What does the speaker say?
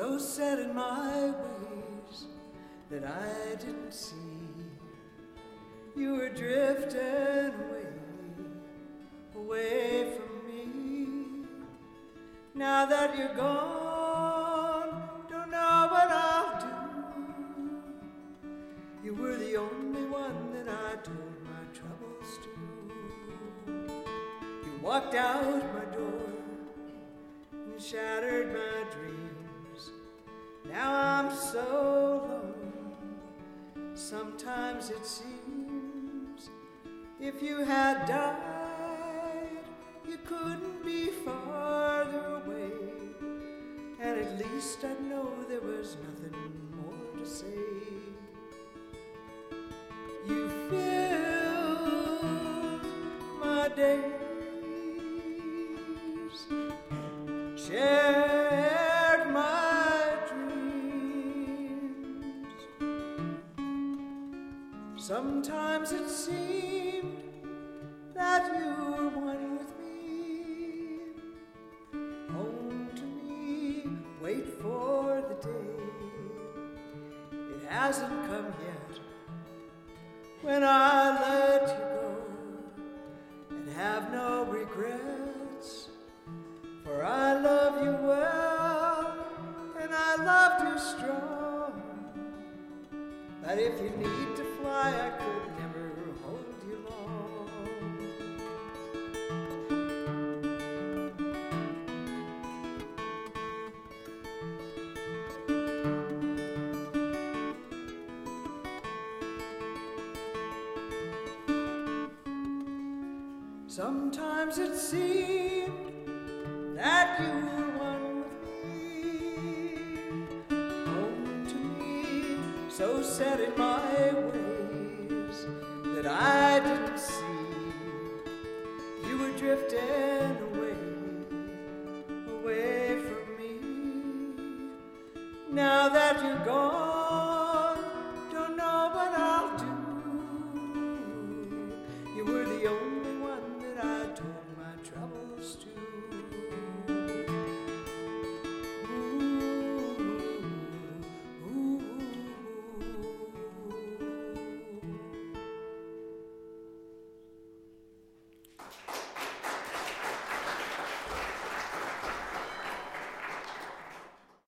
so set in my ways that I didn't see. You were drifting away, away from me. Now that you're gone, don't know what I'll do. You were the only one that I told my troubles to. You walked out my door and shattered my so alone. Sometimes it seems if you had died, you couldn't be farther away. And at least I know there was nothing more to say. You filled my days, Sometimes it seemed that you were one with me. Home to me, wait for the day. It hasn't come yet when I let you go and have no regrets. For I love you well and I loved you strong. But if you need to fly, I could never hold you long. Sometimes it seemed that you were so set in my ways that I